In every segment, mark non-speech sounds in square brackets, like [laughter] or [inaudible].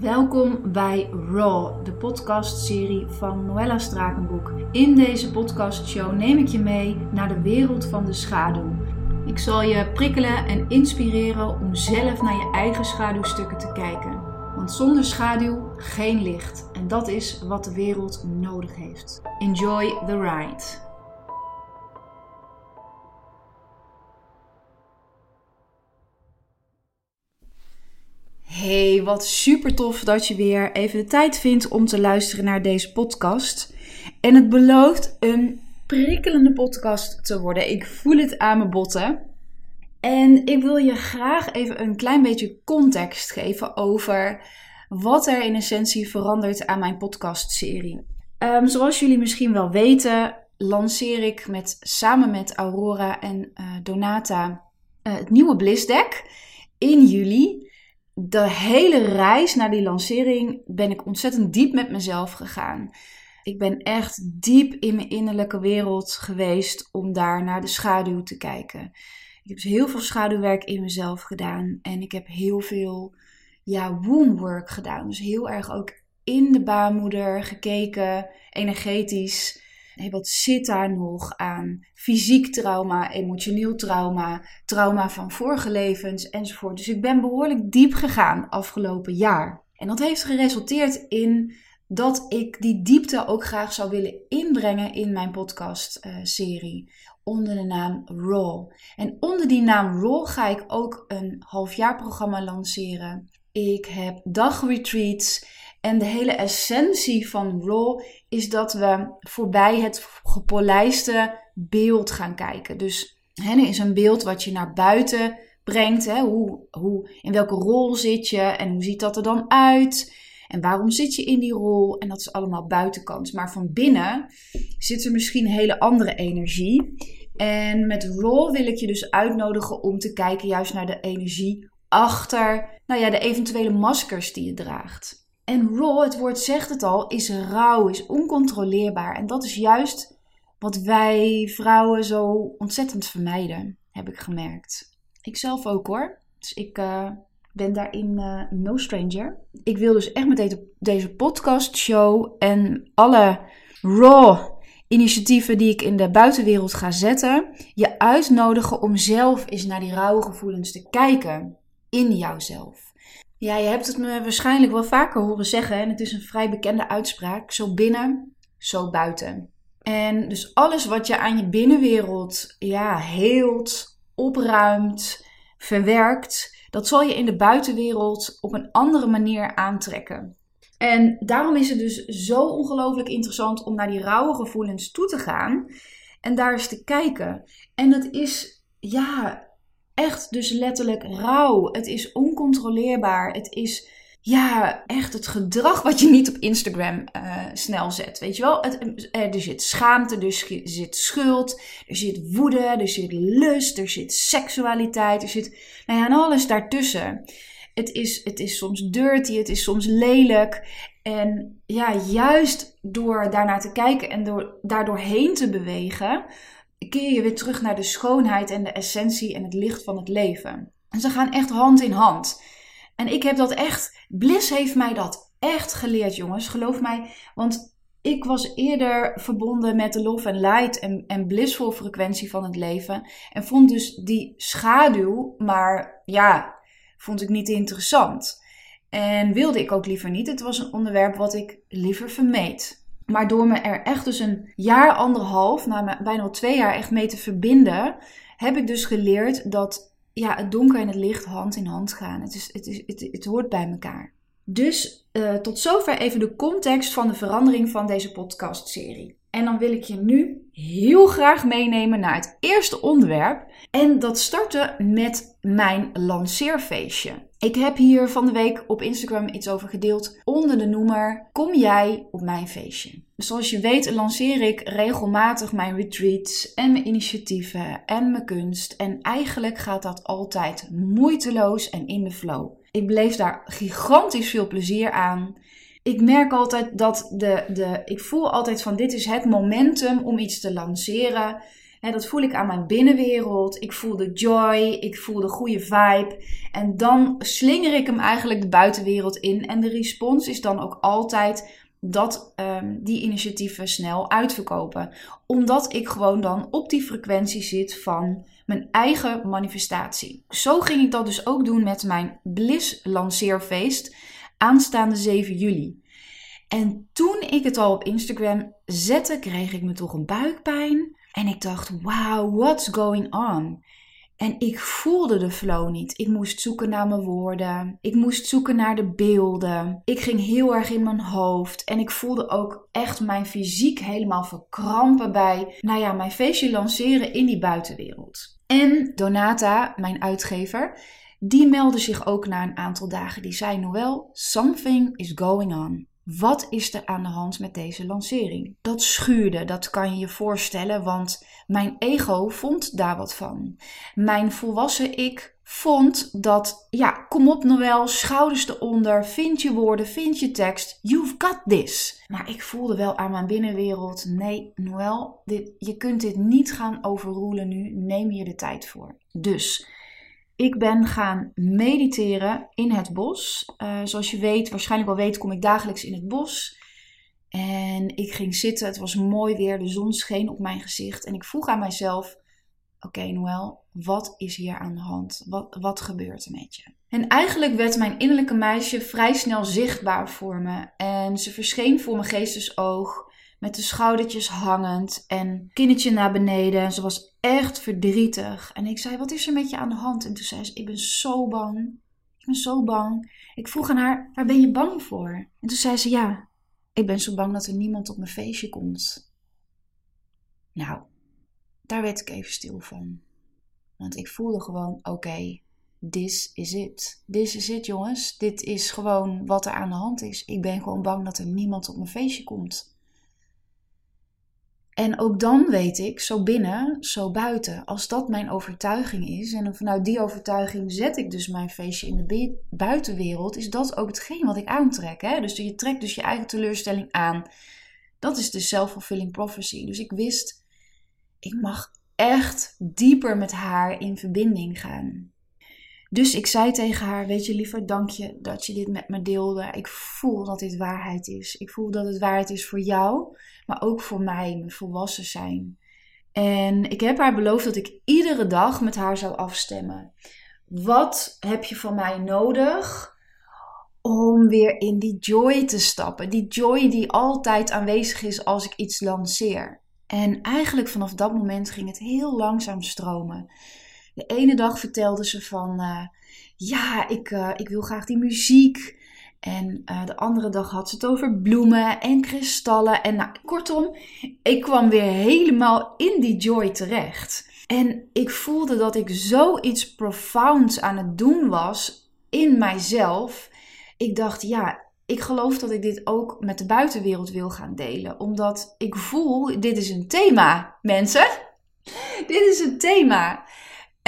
Welkom bij Raw, de podcastserie van Noella Strakenboek. In deze podcastshow neem ik je mee naar de wereld van de schaduw. Ik zal je prikkelen en inspireren om zelf naar je eigen schaduwstukken te kijken. Want zonder schaduw geen licht. En dat is wat de wereld nodig heeft. Enjoy the ride. Hey, wat super tof dat je weer even de tijd vindt om te luisteren naar deze podcast. En het belooft een prikkelende podcast te worden. Ik voel het aan mijn botten. En ik wil je graag even een klein beetje context geven over wat er in essentie verandert aan mijn podcastserie. Um, zoals jullie misschien wel weten, lanceer ik met, samen met Aurora en uh, Donata uh, het nieuwe Bliss Deck in juli de hele reis naar die lancering ben ik ontzettend diep met mezelf gegaan. Ik ben echt diep in mijn innerlijke wereld geweest om daar naar de schaduw te kijken. Ik heb dus heel veel schaduwwerk in mezelf gedaan en ik heb heel veel ja, wombwork gedaan. Dus heel erg ook in de baarmoeder gekeken, energetisch hey, wat zit daar nog aan fysiek trauma, emotioneel trauma, trauma van vorige levens enzovoort. Dus ik ben behoorlijk diep gegaan afgelopen jaar. En dat heeft geresulteerd in dat ik die diepte ook graag zou willen inbrengen in mijn podcast-serie. Uh, onder de naam Raw. En onder die naam Raw ga ik ook een halfjaarprogramma lanceren. Ik heb dagretreats en de hele essentie van Raw is dat we voorbij het gepolijste beeld gaan kijken. Dus er is een beeld wat je naar buiten brengt. Hè? Hoe, hoe, in welke rol zit je en hoe ziet dat er dan uit? En waarom zit je in die rol? En dat is allemaal buitenkant. Maar van binnen zit er misschien hele andere energie. En met Raw wil ik je dus uitnodigen om te kijken juist naar de energie achter nou ja, de eventuele maskers die je draagt. En raw, het woord zegt het al, is rauw, is oncontroleerbaar. En dat is juist wat wij vrouwen zo ontzettend vermijden, heb ik gemerkt. Ik zelf ook hoor. Dus ik uh, ben daarin uh, no stranger. Ik wil dus echt met deze, deze podcast show en alle raw initiatieven die ik in de buitenwereld ga zetten, je uitnodigen om zelf eens naar die rauwe gevoelens te kijken in jouzelf. Ja, je hebt het me waarschijnlijk wel vaker horen zeggen. En het is een vrij bekende uitspraak. Zo binnen, zo buiten. En dus alles wat je aan je binnenwereld ja, heelt, opruimt, verwerkt, dat zal je in de buitenwereld op een andere manier aantrekken. En daarom is het dus zo ongelooflijk interessant om naar die rauwe gevoelens toe te gaan en daar eens te kijken. En dat is, ja, echt dus letterlijk rauw. Het is oncontroleerbaar. Het is ja, echt het gedrag wat je niet op Instagram uh, snel zet. Weet je wel? Het, er zit schaamte, er zit schuld, er zit woede, er zit lust, er zit seksualiteit, er zit nou ja, en alles daartussen. Het is, het is soms dirty, het is soms lelijk. En ja, juist door daarnaar te kijken en door daardoorheen te bewegen, keer je weer terug naar de schoonheid en de essentie en het licht van het leven. En ze gaan echt hand in hand. En ik heb dat echt, Bliss heeft mij dat echt geleerd, jongens. Geloof mij, want ik was eerder verbonden met de love and light en, en blissful frequentie van het leven. En vond dus die schaduw, maar ja, vond ik niet interessant. En wilde ik ook liever niet. Het was een onderwerp wat ik liever vermeed. Maar door me er echt dus een jaar, anderhalf, nou bijna al twee jaar echt mee te verbinden, heb ik dus geleerd dat ja, het donker en het licht hand in hand gaan. Het, is, het, is, het, het hoort bij elkaar. Dus uh, tot zover even de context van de verandering van deze podcastserie. En dan wil ik je nu heel graag meenemen naar het eerste onderwerp. En dat startte met mijn lanceerfeestje. Ik heb hier van de week op Instagram iets over gedeeld onder de noemer Kom jij op mijn feestje? Zoals je weet lanceer ik regelmatig mijn retreats en mijn initiatieven en mijn kunst. En eigenlijk gaat dat altijd moeiteloos en in de flow. Ik beleef daar gigantisch veel plezier aan. Ik merk altijd dat de, de. Ik voel altijd van dit is het momentum om iets te lanceren. dat voel ik aan mijn binnenwereld. Ik voel de joy, ik voel de goede vibe. En dan slinger ik hem eigenlijk de buitenwereld in. En de respons is dan ook altijd dat um, die initiatieven snel uitverkopen. Omdat ik gewoon dan op die frequentie zit van mijn eigen manifestatie. Zo ging ik dat dus ook doen met mijn Bliss lanceerfeest aanstaande 7 juli. En toen ik het al op Instagram zette, kreeg ik me toch een buikpijn. En ik dacht, wow, what's going on? En ik voelde de flow niet. Ik moest zoeken naar mijn woorden. Ik moest zoeken naar de beelden. Ik ging heel erg in mijn hoofd. En ik voelde ook echt mijn fysiek helemaal verkrampen bij, nou ja, mijn feestje lanceren in die buitenwereld. En Donata, mijn uitgever, die meldde zich ook na een aantal dagen. Die zei: Noël, something is going on. Wat is er aan de hand met deze lancering? Dat schuurde, dat kan je je voorstellen, want mijn ego vond daar wat van. Mijn volwassen ik vond dat, ja, kom op Noël, schouders eronder, vind je woorden, vind je tekst, you've got this. Maar ik voelde wel aan mijn binnenwereld, nee dit, je kunt dit niet gaan overroelen nu, neem hier de tijd voor. Dus ik ben gaan mediteren in het bos. Uh, zoals je weet, waarschijnlijk wel weet, kom ik dagelijks in het bos. En ik ging zitten, het was mooi weer, de zon scheen op mijn gezicht. En ik vroeg aan mijzelf, oké okay, Noël, wat is hier aan de hand? Wat, wat gebeurt er met je? En eigenlijk werd mijn innerlijke meisje vrij snel zichtbaar voor me. En ze verscheen voor mijn geestesoog met de schoudertjes hangend en kinnetje naar beneden. En ze was echt verdrietig. En ik zei, wat is er met je aan de hand? En toen zei ze, ik ben zo bang. Ik ben zo bang. Ik vroeg aan haar, waar ben je bang voor? En toen zei ze, ja, ik ben zo bang dat er niemand op mijn feestje komt. Nou, daar werd ik even stil van. Want ik voelde gewoon, oké, okay, this is it. This is it, jongens. Dit is gewoon wat er aan de hand is. Ik ben gewoon bang dat er niemand op mijn feestje komt. En ook dan weet ik, zo binnen, zo buiten. Als dat mijn overtuiging is, en vanuit die overtuiging zet ik dus mijn feestje in de buitenwereld, is dat ook hetgeen wat ik aantrek. Hè? Dus je trekt dus je eigen teleurstelling aan. Dat is de self-fulfilling prophecy. Dus ik wist, ik mag echt dieper met haar in verbinding gaan. Dus ik zei tegen haar: Weet je, liever, dank je dat je dit met me deelde. Ik voel dat dit waarheid is. Ik voel dat het waarheid is voor jou, maar ook voor mij, mijn volwassen zijn. En ik heb haar beloofd dat ik iedere dag met haar zou afstemmen. Wat heb je van mij nodig om weer in die joy te stappen? Die joy die altijd aanwezig is als ik iets lanceer. En eigenlijk vanaf dat moment ging het heel langzaam stromen. De ene dag vertelde ze van, uh, ja, ik, uh, ik wil graag die muziek. En uh, de andere dag had ze het over bloemen en kristallen. En nou, kortom, ik kwam weer helemaal in die joy terecht. En ik voelde dat ik zoiets profounds aan het doen was in mijzelf. Ik dacht, ja, ik geloof dat ik dit ook met de buitenwereld wil gaan delen. Omdat ik voel, dit is een thema, mensen. [laughs] dit is een thema.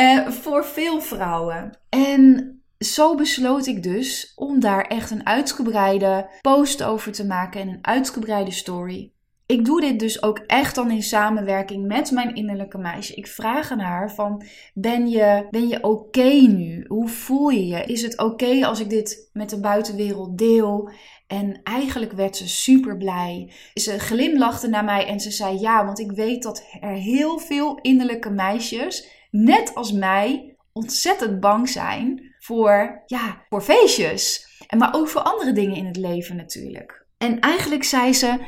Uh, voor veel vrouwen. En zo besloot ik dus om daar echt een uitgebreide post over te maken en een uitgebreide story. Ik doe dit dus ook echt dan in samenwerking met mijn innerlijke meisje. Ik vraag aan haar van, ben je, ben je oké nu? Hoe voel je je? Is het oké als ik dit met de buitenwereld deel? En eigenlijk werd ze super blij. Ze glimlachte naar mij en ze zei ja, want ik weet dat er heel veel innerlijke meisjes net als mij, ontzettend bang zijn voor, ja, voor feestjes. En maar ook voor andere dingen in het leven natuurlijk. En eigenlijk zei ze: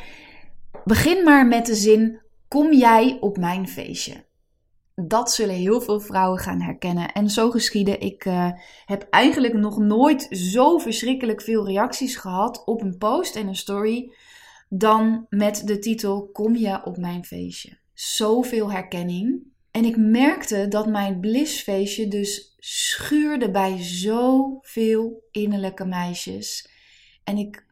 begin maar met de zin: kom jij op mijn feestje? Dat zullen heel veel vrouwen gaan herkennen. En zo geschieden. Ik uh, heb eigenlijk nog nooit zo verschrikkelijk veel reacties gehad op een post en een story. Dan met de titel: Kom je op mijn feestje? Zoveel herkenning. En ik merkte dat mijn blissfeestje dus schuurde bij zoveel innerlijke meisjes. En ik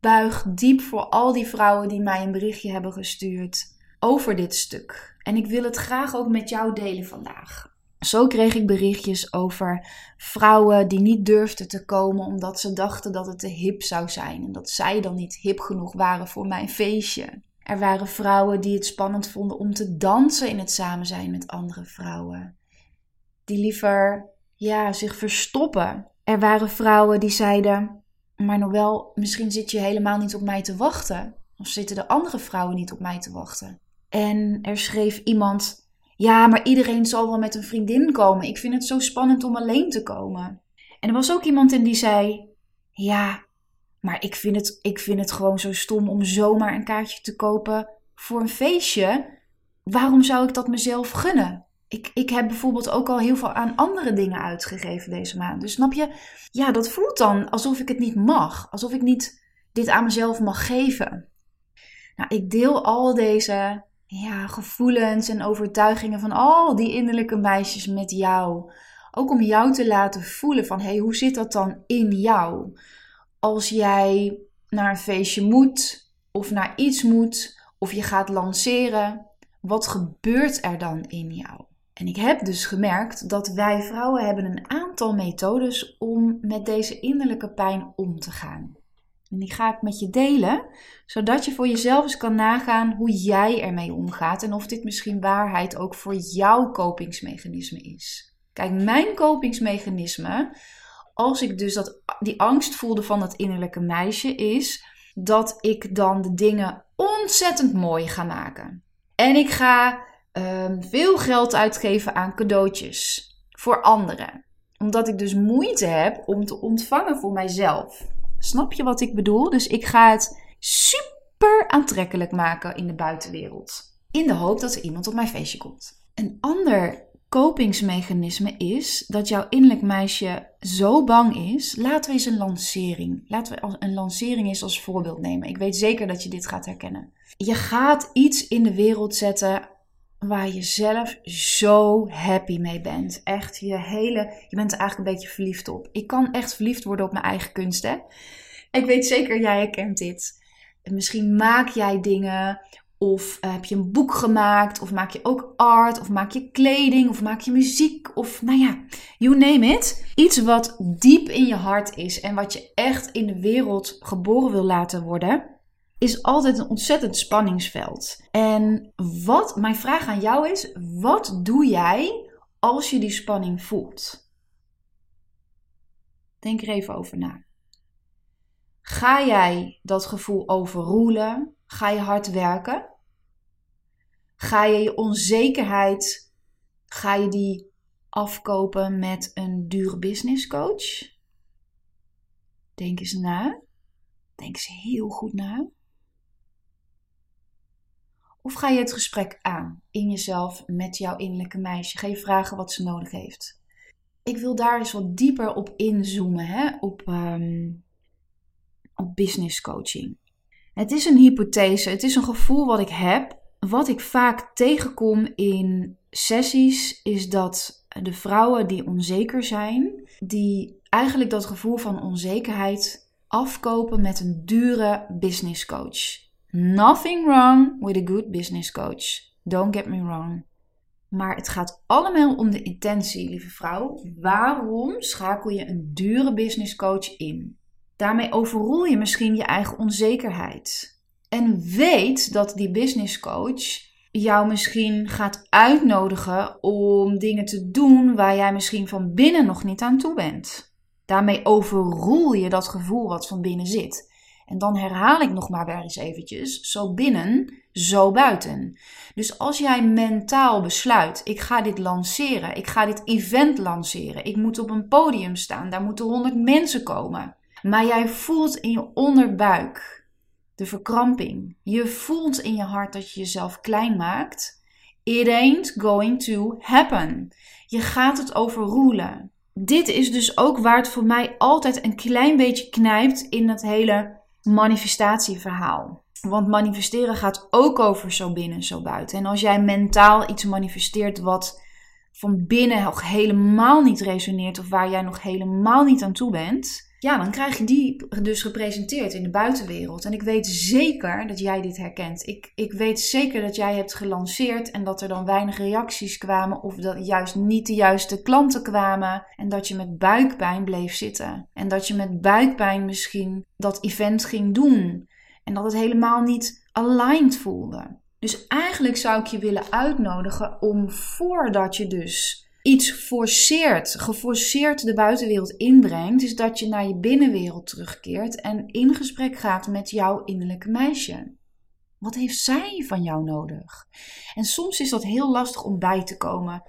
buig diep voor al die vrouwen die mij een berichtje hebben gestuurd over dit stuk. En ik wil het graag ook met jou delen vandaag. Zo kreeg ik berichtjes over vrouwen die niet durfden te komen omdat ze dachten dat het te hip zou zijn en dat zij dan niet hip genoeg waren voor mijn feestje. Er waren vrouwen die het spannend vonden om te dansen in het samen zijn met andere vrouwen. Die liever ja, zich verstoppen. Er waren vrouwen die zeiden: Maar Noël, misschien zit je helemaal niet op mij te wachten. Of zitten de andere vrouwen niet op mij te wachten? En er schreef iemand: Ja, maar iedereen zal wel met een vriendin komen. Ik vind het zo spannend om alleen te komen. En er was ook iemand in die zei: Ja, maar ik vind, het, ik vind het gewoon zo stom om zomaar een kaartje te kopen voor een feestje. Waarom zou ik dat mezelf gunnen? Ik, ik heb bijvoorbeeld ook al heel veel aan andere dingen uitgegeven deze maand. Dus snap je? Ja, dat voelt dan alsof ik het niet mag. Alsof ik niet dit aan mezelf mag geven. Nou, ik deel al deze ja, gevoelens en overtuigingen van al die innerlijke meisjes met jou. Ook om jou te laten voelen van, hé, hey, hoe zit dat dan in jou? Als jij naar een feestje moet, of naar iets moet, of je gaat lanceren, wat gebeurt er dan in jou? En ik heb dus gemerkt dat wij vrouwen hebben een aantal methodes om met deze innerlijke pijn om te gaan. En die ga ik met je delen, zodat je voor jezelf eens kan nagaan hoe jij ermee omgaat en of dit misschien waarheid ook voor jouw kopingsmechanisme is. Kijk, mijn kopingsmechanisme, als ik dus dat, die angst voelde van dat innerlijke meisje, is dat ik dan de dingen ontzettend mooi ga maken. En ik ga um, veel geld uitgeven aan cadeautjes voor anderen. Omdat ik dus moeite heb om te ontvangen voor mijzelf. Snap je wat ik bedoel? Dus ik ga het super aantrekkelijk maken in de buitenwereld. In de hoop dat er iemand op mijn feestje komt. Een ander kopingsmechanisme is dat jouw innerlijk meisje zo bang is. Laten we eens een lancering. Laten we een lancering eens als voorbeeld nemen. Ik weet zeker dat je dit gaat herkennen. Je gaat iets in de wereld zetten waar je zelf zo happy mee bent. Echt, je hele, je bent er eigenlijk een beetje verliefd op. Ik kan echt verliefd worden op mijn eigen kunst, hè. Ik weet zeker, jij herkent dit. Misschien maak jij dingen, of eh, heb je een boek gemaakt, of maak je ook art, of maak je kleding, of maak je muziek, of nou ja, you name it. Iets wat diep in je hart is en wat je echt in de wereld geboren wil laten worden is altijd een ontzettend spanningsveld. En wat mijn vraag aan jou is: wat doe jij als je die spanning voelt? Denk er even over na. Ga jij dat gevoel overroelen? Ga je hard werken? Ga je je onzekerheid, ga je die afkopen met een dure business coach? Denk eens na. Denk eens heel goed na. Of ga je het gesprek aan in jezelf met jouw innerlijke meisje? Ga vragen wat ze nodig heeft? Ik wil daar eens wat dieper op inzoomen, hè? Op, um, op business coaching. Het is een hypothese, het is een gevoel wat ik heb. Wat ik vaak tegenkom in sessies is dat de vrouwen die onzeker zijn, die eigenlijk dat gevoel van onzekerheid afkopen met een dure business coach. Nothing wrong with a good business coach. Don't get me wrong. Maar het gaat allemaal om de intentie, lieve vrouw. Waarom schakel je een dure business coach in? Daarmee overrol je misschien je eigen onzekerheid. En weet dat die business coach jou misschien gaat uitnodigen om dingen te doen waar jij misschien van binnen nog niet aan toe bent. Daarmee overrol je dat gevoel wat van binnen zit. En dan herhaal ik nog maar weer eens eventjes, zo binnen, zo buiten. Dus als jij mentaal besluit, ik ga dit lanceren, ik ga dit event lanceren, ik moet op een podium staan, daar moeten honderd mensen komen. Maar jij voelt in je onderbuik de verkramping. Je voelt in je hart dat je jezelf klein maakt. It ain't going to happen. Je gaat het overroelen. Dit is dus ook waar het voor mij altijd een klein beetje knijpt in dat hele manifestatieverhaal. Want manifesteren gaat ook over zo binnen, zo buiten. En als jij mentaal iets manifesteert wat van binnen nog helemaal niet resoneert of waar jij nog helemaal niet aan toe bent, ja, dan krijg je die dus gepresenteerd in de buitenwereld. En ik weet zeker dat jij dit herkent. Ik, ik weet zeker dat jij hebt gelanceerd en dat er dan weinig reacties kwamen of dat juist niet de juiste klanten kwamen en dat je met buikpijn bleef zitten. En dat je met buikpijn misschien dat event ging doen. En dat het helemaal niet aligned voelde. Dus eigenlijk zou ik je willen uitnodigen om voordat je dus iets forceert, geforceerd de buitenwereld inbrengt, is dat je naar je binnenwereld terugkeert en in gesprek gaat met jouw innerlijke meisje. Wat heeft zij van jou nodig? En soms is dat heel lastig om bij te komen.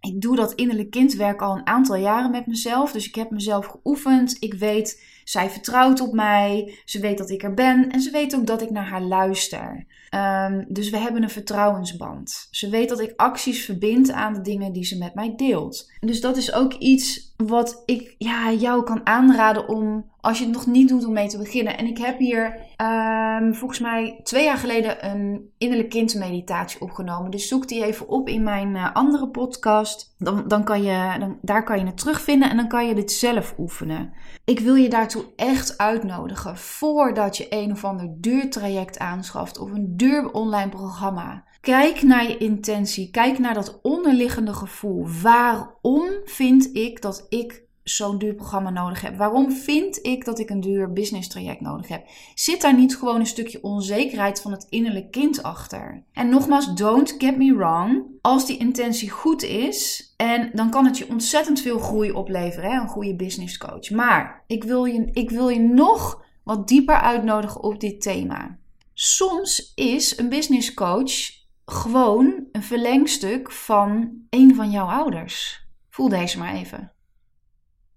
Ik doe dat innerlijk kindwerk al een aantal jaren met mezelf. Dus ik heb mezelf geoefend. Ik weet, zij vertrouwt op mij. Ze weet dat ik er ben. En ze weet ook dat ik naar haar luister. Ehm, dus we hebben een vertrouwensband. Ze weet dat ik acties verbind aan de dingen die ze met mij deelt. Dus dat is ook iets wat ik ja, jou kan aanraden om, als je het nog niet doet, om mee te beginnen. En ik heb hier um, volgens mij twee jaar geleden een innerlijk kindmeditatie opgenomen. Dus zoek die even op in mijn uh, andere podcast. Dan, dan kan je, dan, daar kan je het terugvinden en dan kan je dit zelf oefenen. Ik wil je daartoe echt uitnodigen voordat je een of ander duur traject aanschaft of een duur online programma. Kijk naar je intentie, kijk naar dat onderliggende gevoel. Waarom vind ik dat ik zo'n duur programma nodig heb? Waarom vind ik dat ik een duur business traject nodig heb? Zit daar niet gewoon een stukje onzekerheid van het innerlijk kind achter? En nogmaals, don't get me wrong. Als die intentie goed is, en dan kan het je ontzettend veel groei opleveren, hè? een goede business coach. Maar ik wil je, ik wil je nog wat dieper uitnodigen op dit thema. Soms is een business coach gewoon een verlengstuk van een van jouw ouders. Voel deze maar even.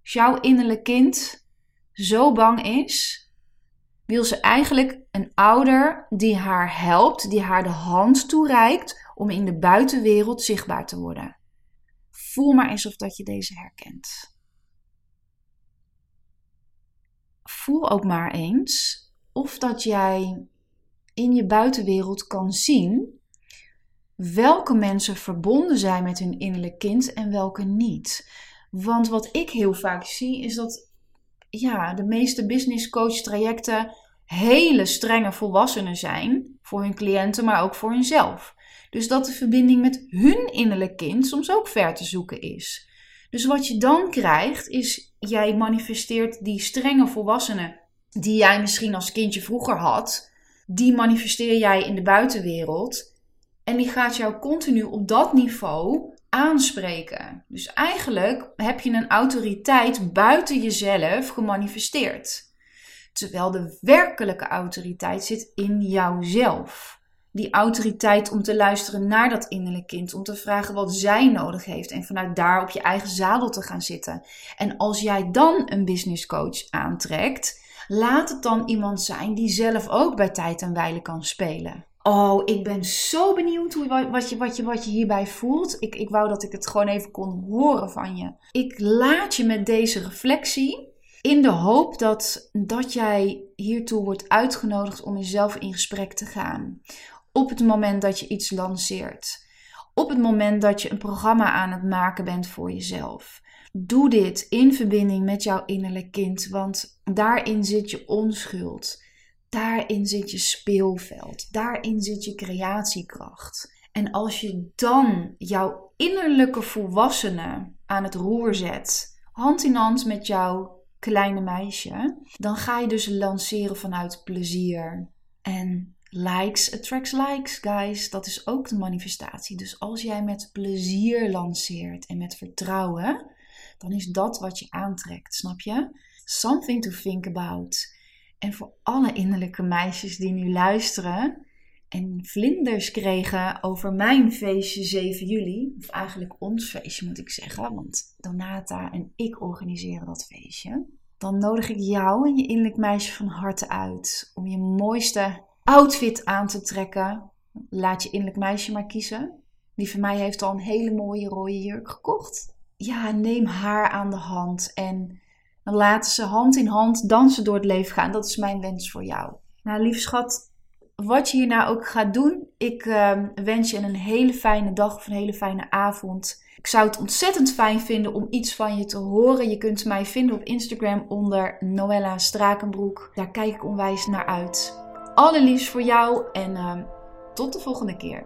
Als jouw innerlijk kind zo bang is, wil ze eigenlijk een ouder die haar helpt, die haar de hand toereikt om in de buitenwereld zichtbaar te worden. Voel maar eens of dat je deze herkent. Voel ook maar eens of dat jij in je buitenwereld kan zien welke mensen verbonden zijn met hun innerlijk kind en welke niet. Want wat ik heel vaak zie is dat ja, de meeste business coach trajecten hele strenge volwassenen zijn voor hun cliënten, maar ook voor hunzelf. Dus dat de verbinding met hun innerlijk kind soms ook ver te zoeken is. Dus wat je dan krijgt is, jij manifesteert die strenge volwassenen die jij misschien als kindje vroeger had, die manifesteer jij in de buitenwereld. En die gaat jou continu op dat niveau aanspreken. Dus eigenlijk heb je een autoriteit buiten jezelf gemanifesteerd. Terwijl de werkelijke autoriteit zit in jouzelf. Die autoriteit om te luisteren naar dat innerlijk kind, om te vragen wat zij nodig heeft en vanuit daar op je eigen zadel te gaan zitten. En als jij dan een business coach aantrekt, laat het dan iemand zijn die zelf ook bij tijd en wijle kan spelen. Oh, ik ben zo benieuwd hoe, wat, je, wat, je, wat je hierbij voelt. Ik, ik wou dat ik het gewoon even kon horen van je. Ik laat je met deze reflectie in de hoop dat, dat jij hiertoe wordt uitgenodigd om jezelf in gesprek te gaan. Op het moment dat je iets lanceert. Op het moment dat je een programma aan het maken bent voor jezelf. Doe dit in verbinding met jouw innerlijk kind, want daarin zit je onschuld. Daarin zit je speelveld. Daarin zit je creatiekracht. En als je dan jouw innerlijke volwassene aan het roer zet, hand in hand met jouw kleine meisje, dan ga je dus lanceren vanuit plezier. En likes attracts likes, guys. Dat is ook de manifestatie. Dus als jij met plezier lanceert en met vertrouwen, dan is dat wat je aantrekt, snap je? Something to think about. En voor alle innerlijke meisjes die nu luisteren en vlinders kregen over mijn feestje 7 juli, of eigenlijk ons feestje moet ik zeggen, want Donata en ik organiseren dat feestje. Dan nodig ik jou en je innerlijk meisje van harte uit om je mooiste outfit aan te trekken. Laat je innerlijk meisje maar kiezen. Die van mij heeft al een hele mooie rode jurk gekocht. Ja, neem haar aan de hand en dan laten ze hand in hand dansen door het leven gaan. Dat is mijn wens voor jou. Nou, lief schat, wat je hier nou ook gaat doen, ik uh, wens je een hele fijne dag of een hele fijne avond. Ik zou het ontzettend fijn vinden om iets van je te horen. Je kunt mij vinden op Instagram onder Noella Strakenbroek. Daar kijk ik onwijs naar uit. Allerliefst voor jou en uh, tot de volgende keer.